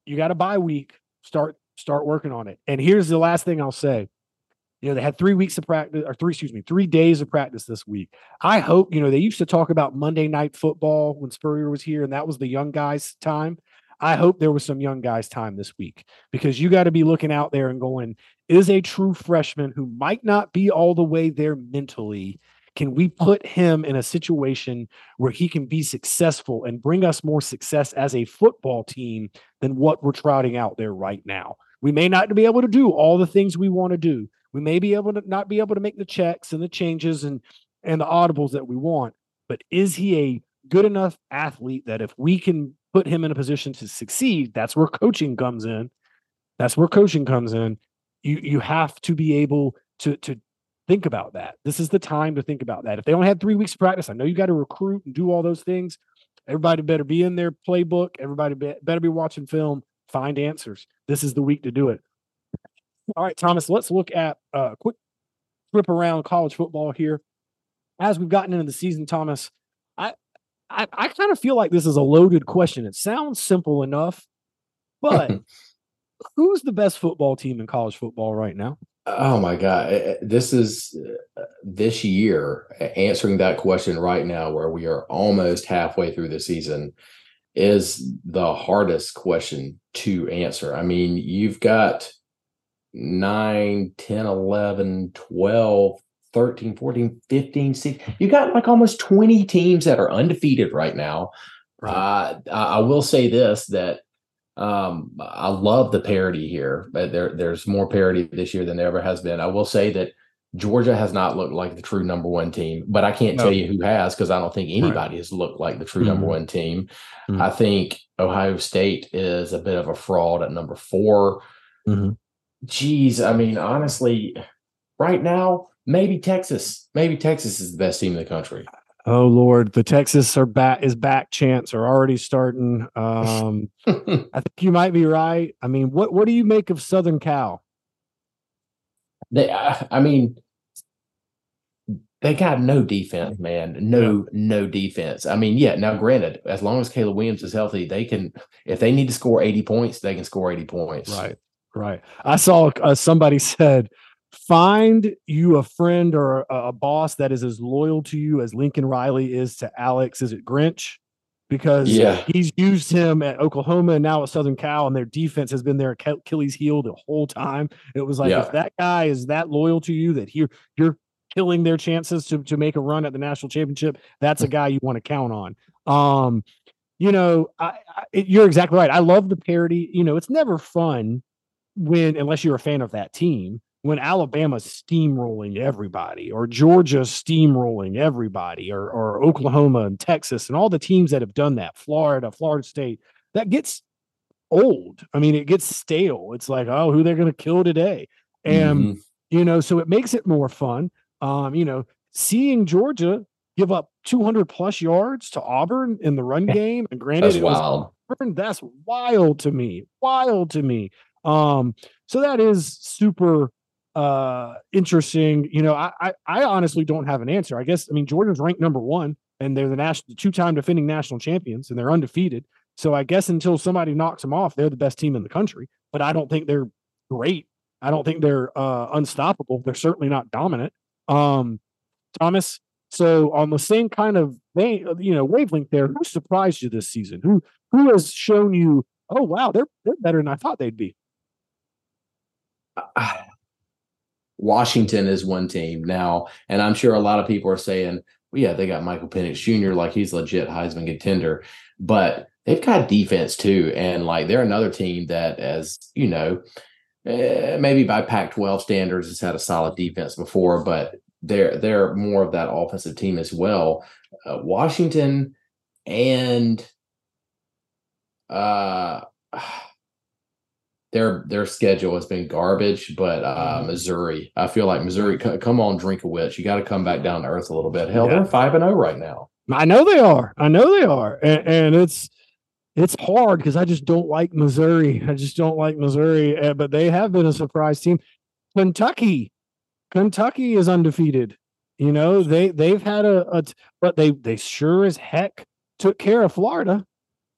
Speaker 2: you got to bye week. Start start working on it. And here's the last thing I'll say. You know, they had three weeks of practice, or three, excuse me, three days of practice this week. I hope, you know, they used to talk about Monday night football when Spurrier was here, and that was the young guys' time. I hope there was some young guys' time this week because you got to be looking out there and going, is a true freshman who might not be all the way there mentally. Can we put him in a situation where he can be successful and bring us more success as a football team than what we're trotting out there right now? We may not be able to do all the things we want to do. We may be able to not be able to make the checks and the changes and and the audibles that we want, but is he a good enough athlete that if we can put him in a position to succeed, that's where coaching comes in. That's where coaching comes in. You you have to be able to to think about that. This is the time to think about that. If they only had three weeks of practice, I know you got to recruit and do all those things. Everybody better be in their playbook. Everybody be, better be watching film. Find answers. This is the week to do it. All right, Thomas. Let's look at uh, a quick trip around college football here. As we've gotten into the season, Thomas, I I, I kind of feel like this is a loaded question. It sounds simple enough, but who's the best football team in college football right now?
Speaker 3: Oh my God. Eh, eh, This is uh, this year uh, answering that question right now, where we are almost halfway through the season, is the hardest question to answer. I mean, you've got 9, 10, 11, 12, 13, 14, 15, 16. You got like almost 20 teams that are undefeated right now. Uh, I I will say this that um, I love the parity here, but there there's more parity this year than there ever has been. I will say that Georgia has not looked like the true number one team, but I can't
Speaker 2: No.
Speaker 3: tell you who has because I don't think anybody has looked like the true number
Speaker 2: Mhm.
Speaker 3: one team.
Speaker 2: Mhm.
Speaker 3: I think Ohio State is a bit of a fraud at number 4
Speaker 2: Mhm.
Speaker 3: Geez, I mean, honestly, right now, maybe Texas. Maybe Texas is the best team in the country.
Speaker 2: Oh Lord, the Texas are back is back chants are already starting. Um, I think you might be right. I mean, what what do you make of Southern Cal?
Speaker 3: They, I, I mean, they got no defense, man. No, no defense. I mean, yeah. Now, granted, as long as Caleb Williams is healthy, they can. If they need to score eighty points, they can score eighty points.
Speaker 2: Right, right. I saw uh, somebody said find you a friend or a, a, boss that is as loyal to you as Lincoln Riley is to Alex. Is it Grinch? Because
Speaker 3: yeah.
Speaker 2: he's used him at Oklahoma and now at Southern Cal, and their defense has been their Achilles heel the whole time. It was like yeah. if that guy is that loyal to you that he, you're killing their chances to to make a run at the national championship, that's a guy you want to count on. Um, you know, I, I, you're exactly right. I love the parody. You know, it's never fun when unless you're a fan of that team when Alabama's steamrolling everybody, or Georgia steamrolling everybody, or, or Oklahoma and Texas and all the teams that have done that, Florida, Florida State, that gets old. I mean, it gets stale. It's like, oh, who they're going to kill today. And, mm-hmm. you know, so it makes it more fun. Um, you know, seeing Georgia give up 200 plus yards to Auburn in the run game, and granted,
Speaker 3: that's wild.
Speaker 2: Auburn, that's wild to me. Wild to me. Um, so that is super uh interesting. You know I, I, I honestly don't have an answer. I guess i mean georgia's ranked number one and they're the national two-time defending national champions and they're undefeated. So i guess until somebody knocks them off they're the best team in the country but i don't think they're great. I don't think they're uh unstoppable. They're certainly not dominant. Um thomas so on the same kind of vein, you know wavelength there who surprised you this season? Who who has shown you oh wow they're they're better than i thought they'd be
Speaker 3: Washington is one team now, and I'm sure a lot of people are saying, well, yeah, they got Michael Penix Jr. like he's legit Heisman contender, but they've got defense too, and like they're another team that, as you know, eh, maybe by Pac-12 standards, has had a solid defense before, but they're they're more of that offensive team as well. Uh, Washington and uh their their schedule has been garbage. But uh, mm-hmm. Missouri, I feel like Missouri, c- come on, Drinkwitz. You got to come back down to earth a little bit. Hell, yeah. they're five and zero oh right now.
Speaker 2: I know they are. I know they are, and, and it's it's hard because I just don't like Missouri. I just don't like Missouri, eh, but they have been a surprise team. Kentucky, Kentucky is undefeated. You know they they've had a, a but they they sure as heck took care of Florida.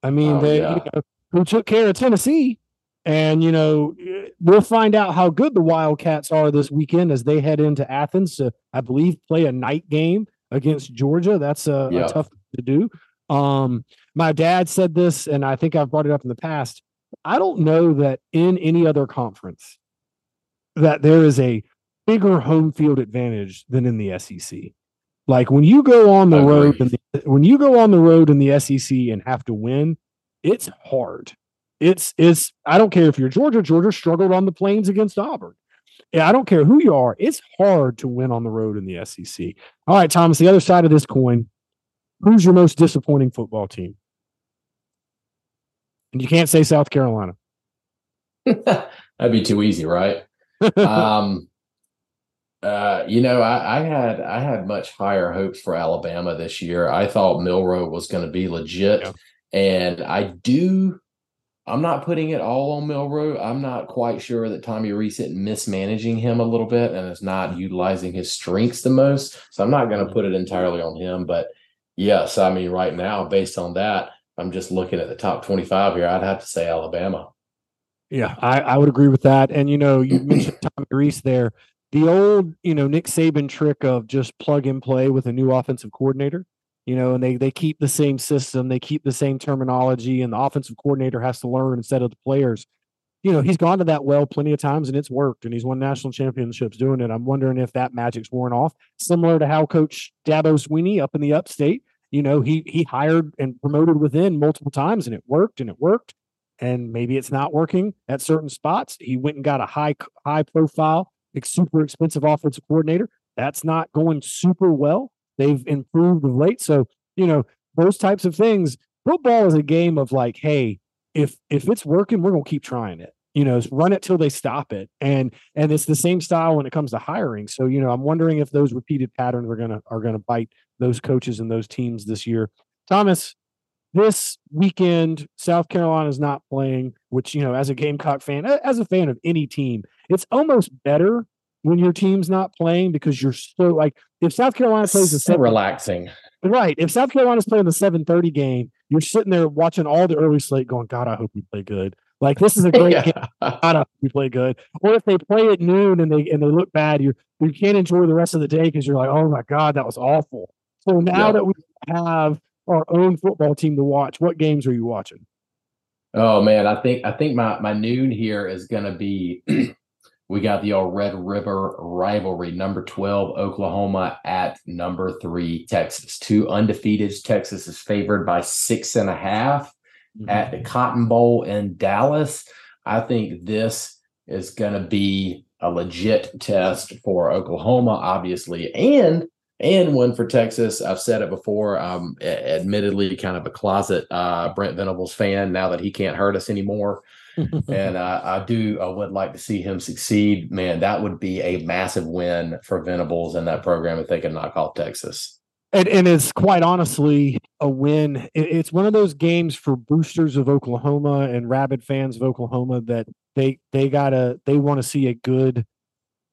Speaker 2: I mean, oh, they yeah. you know, who took care of Tennessee. And, you know, we'll find out how good the Wildcats are this weekend as they head into Athens to, I believe, play a night game against Georgia. That's a, a tough to do. Um, my dad said this, and I think I've brought it up in the past. I don't know that in any other conference that there is a bigger home field advantage than in the SEC. Like when you go on the road, the, when you go on the road in the SEC and have to win, it's hard it's it's I don't care if you're Georgia. Georgia struggled on the plains against Auburn. I don't care who you are. It's hard to win on the road in the SEC. All right, Thomas. The other side of this coin. Who's your most disappointing football team? And you can't say South Carolina.
Speaker 3: That'd be too easy, right? um, uh, you know, I, I, had I had much higher hopes for Alabama this year. I thought Milroe was going to be legit, yeah. and I do I'm not putting it all on Milroe. I'm not quite sure that Tommy Rees is mismanaging him a little bit and is not utilizing his strengths the most. So I'm not going to mm-hmm. put it entirely on him. But yes, I mean, right now, based on that, I'm just looking at the top 25 here. I'd have to say Alabama.
Speaker 2: Yeah, I, I would agree with that. And, you know, you mentioned Tommy Rees there. The old, you know, Nick Saban trick of just plug and play with a new offensive coordinator you know, and they they keep the same system, they keep the same terminology, and the offensive coordinator has to learn instead of the players. You know, he's gone to that well plenty of times and it's worked, and he's won national championships doing it. I'm wondering if that magic's worn off, similar to how Coach Dabo Swinney up in the Upstate. You know, he he hired and promoted within multiple times, and it worked, and it worked. And maybe it's not working at certain spots. He went and got a high high profile, super expensive offensive coordinator. That's not going super well They've improved of late. So, you know, those types of things. Football is a game of like, hey, if if it's working, we're gonna keep trying it. You know, run it till they stop it. And and it's the same style when it comes to hiring. So, you know, I'm wondering if those repeated patterns are gonna are gonna bite those coaches and those teams this year. Thomas, this weekend, South Carolina is not playing, which, you know, as a Gamecock fan, as a fan of any team, it's almost better when your team's not playing because you're so like if South Carolina plays the
Speaker 3: so relaxing.
Speaker 2: Right. If South Carolina's playing the 7:30 game, you're sitting there watching all the early slate going, God, I hope we play good. Like this is a great yeah. game. God, I hope we play good. Or if they play at noon and they and they look bad, you you can't enjoy the rest of the day because you're like, oh my God, that was awful. So now that we have our own football team to watch, what games are you watching?
Speaker 3: Oh man, I think I think my my noon here is gonna be We got the old Red River rivalry, number 12, Oklahoma at number three, Texas. Two undefeated. Texas is favored by six and a half mm-hmm. at the Cotton Bowl in Dallas. I think this is going to be a legit test for Oklahoma, obviously, and and one for Texas. I've said it before. I'm admittedly kind of a closet uh, Brent Venables fan now that he can't hurt us anymore and uh, I do, I would like to see him succeed. Man, that would be a massive win for Venables and that program if they can knock off Texas.
Speaker 2: And, and it's quite honestly a win. It's one of those games for boosters of Oklahoma and rabid fans of Oklahoma that they they gotta they want to see a good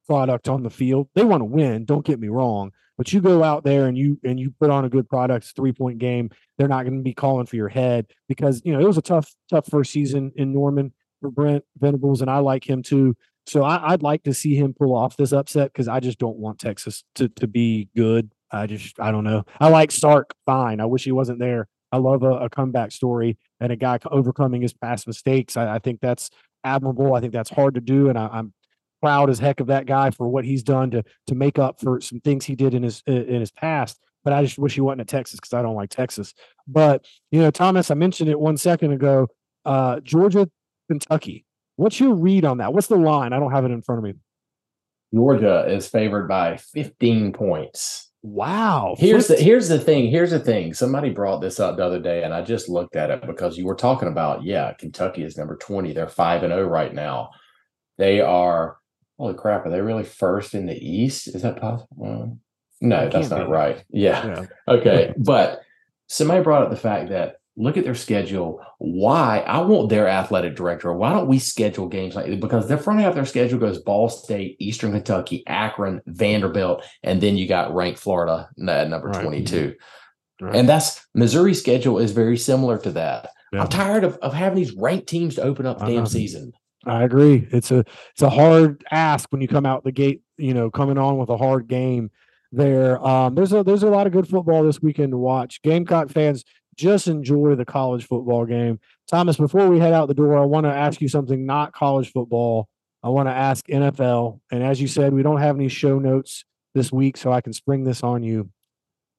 Speaker 2: product on the field. They want to win. Don't get me wrong, but you go out there and you and you put on a good product, three point game. They're not going to be calling for your head because you know it was a tough tough first season in Norman for Brent Venables, and I like him too. So I, would like to see him pull off this upset because I just don't want Texas to to be good. I just I don't know. I like Sark fine. I wish he wasn't there. I love a, a comeback story and a guy overcoming his past mistakes. I, I, think that's admirable. I think that's hard to do, and I, am proud as heck of that guy for what he's done to to make up for some things he did in his in his past. But I just wish he wasn't at Texas because I don't like Texas. But you know, Thomas, I mentioned it one second ago. Uh, Georgia Kentucky. What's your read on that? What's the line? I don't have it in front of me.
Speaker 3: Georgia is favored by 15 points.
Speaker 2: Wow.
Speaker 3: Here's the here's the thing. Here's the thing. Somebody brought this up the other day, and I just looked at it because you were talking about, yeah, Kentucky is number 20. They're five and 0 right now. They are holy crap, are they really first in the East? Is that possible? no, that's not right. Yeah. yeah. Okay. but somebody brought up the fact that look at their schedule. Why? I want their athletic director. Why don't we schedule games like because the front half of their schedule goes Ball State, Eastern Kentucky, Akron, Vanderbilt, and then you got ranked Florida at number right. 22. Right. And that's Missouri schedule is very similar to that. Yeah. I'm tired of, of having these ranked teams to open up the damn season.
Speaker 2: I agree. It's a it's a hard ask when you come out the gate, you know, coming on with a hard game there. Um, there's a there's a lot of good football this weekend to watch. Gamecock fans, just enjoy the college football game. Thomas, before we head out the door, I want to ask you something not college football. I want to ask NFL. And as you said, we don't have any show notes this week, so I can spring this on you.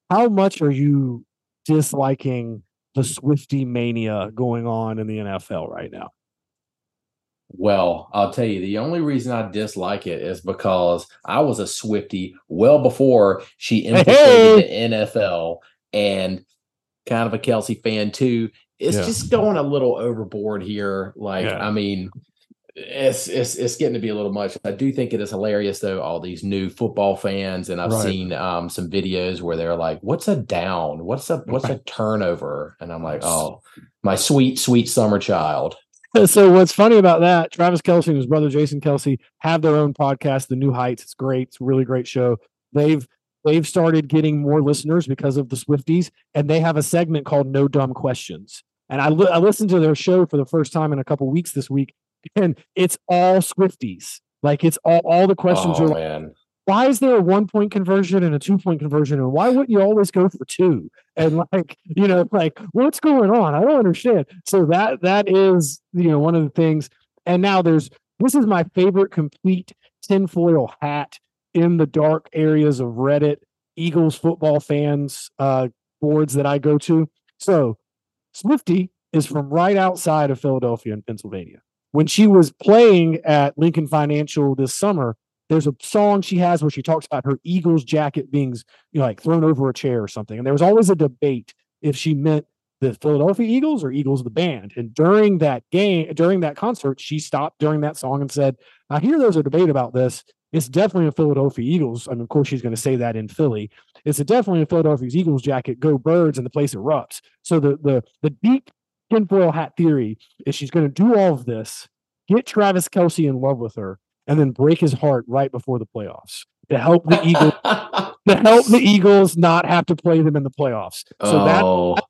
Speaker 2: How much are you disliking the Swifty mania going on in the NFL right now?
Speaker 3: Well, I'll tell you, the only reason I dislike it is because I was a Swifty well before she infiltrated hey. the NFL. And kind of a Kelce fan too. It's yeah. just going a little overboard here. Like, yeah. I mean, it's it's it's getting to be a little much. I do think it is hilarious though. All these new football fans, and I've right. seen um, some videos where they're like, "What's a down? What's a what's a turnover?" And I'm like, "Oh, my sweet sweet summer child."
Speaker 2: So what's funny about that? Travis Kelce and his brother Jason Kelce have their own podcast, The New Heights. It's great. It's a really great show. They've they've started getting more listeners because of the Swifties, and they have a segment called No Dumb Questions. And I, li- I listened to their show for the first time in a couple weeks this week, and it's all Swifties. Like it's all all the questions oh, are like, why is there a one point conversion and a two point conversion, and why wouldn't you always go for two? And like you know, like what's going on? I don't understand. So that that is you know one of the things. And now there's this is my favorite complete tinfoil hat in the dark areas of Reddit, Eagles football fans uh, boards that I go to. So Swifty is from right outside of Philadelphia in Pennsylvania. When she was playing at Lincoln Financial this summer, there's a song she has where she talks about her Eagles jacket being you know, like thrown over a chair or something. And there was always a debate if she meant the Philadelphia Eagles or Eagles the band. And during that game, during that concert, she stopped during that song and said, I hear there's a debate about this. It's definitely a Philadelphia Eagles. I mean, of course, she's going to say that in Philly. it's a definitely a Philadelphia Eagles jacket. Go Birds, and the place erupts. So the the the deep tinfoil hat theory is she's going to do all of this, get Travis Kelce in love with her, and then break his heart right before the playoffs to help the Eagles to help the Eagles not have to play them in the playoffs. So
Speaker 3: oh,
Speaker 2: that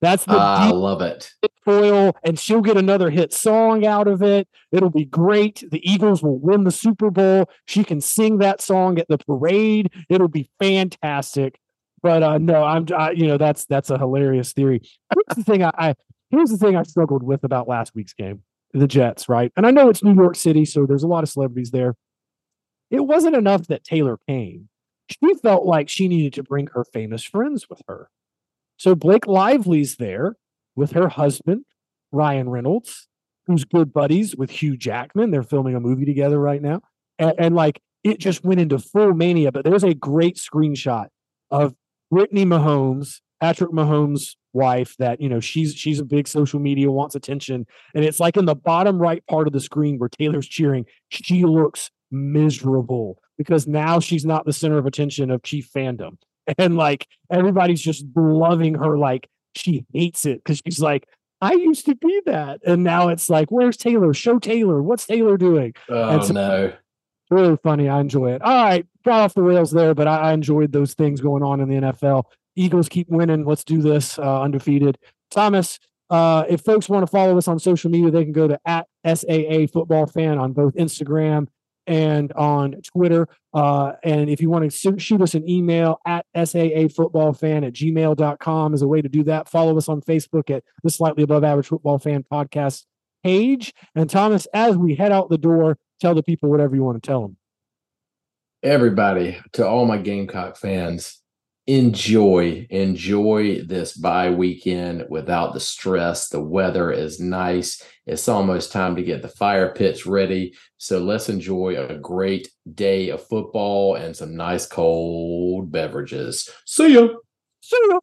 Speaker 2: that's the
Speaker 3: I
Speaker 2: deep
Speaker 3: love it.
Speaker 2: foil, and she'll get another hit song out of it. It'll be great. The Eagles will win the Super Bowl. She can sing that song at the parade. It'll be fantastic. But uh, no, I'm I, you know that's that's a hilarious theory. Here's the thing I, I here's the thing I struggled with about last week's game, the Jets, right? And I know it's New York City, so there's a lot of celebrities there. It wasn't enough that Taylor came. She felt like she needed to bring her famous friends with her. So Blake Lively's there with her husband, Ryan Reynolds, who's good buddies with Hugh Jackman. They're filming a movie together right now. And, and like it just went into full mania. But there's a great screenshot of Brittany Mahomes, Patrick Mahomes' wife, that you know, she's she's a big social media, wants attention. And it's like in the bottom right part of the screen where Taylor's cheering, she looks miserable because now she's not the center of attention of chief fandom. And like everybody's just loving her like she hates it because she's like i used to be that. And now it's like where's taylor? Show taylor. What's taylor doing?
Speaker 3: Oh
Speaker 2: so-
Speaker 3: no.
Speaker 2: really funny. I enjoy it. All right. Got off the rails there but I, I enjoyed those things going on in the nfl eagles keep winning let's do this uh, undefeated thomas uh, if folks want to follow us on social media they can go to at saa football fan on both instagram and on Twitter. Uh, and if you want to shoot us an email at saafootballfan at gmail.com is a way to do that. Follow us on Facebook at the Slightly Above Average Football Fan Podcast page. And Thomas, as we head out the door, tell the people whatever you want to tell them.
Speaker 3: Everybody, to all my Gamecock fans, enjoy enjoy this bye weekend without the stress. The weather is nice. It's almost time to get the fire pits ready. So let's enjoy a great day of football and some nice cold beverages. See ya.
Speaker 2: See ya.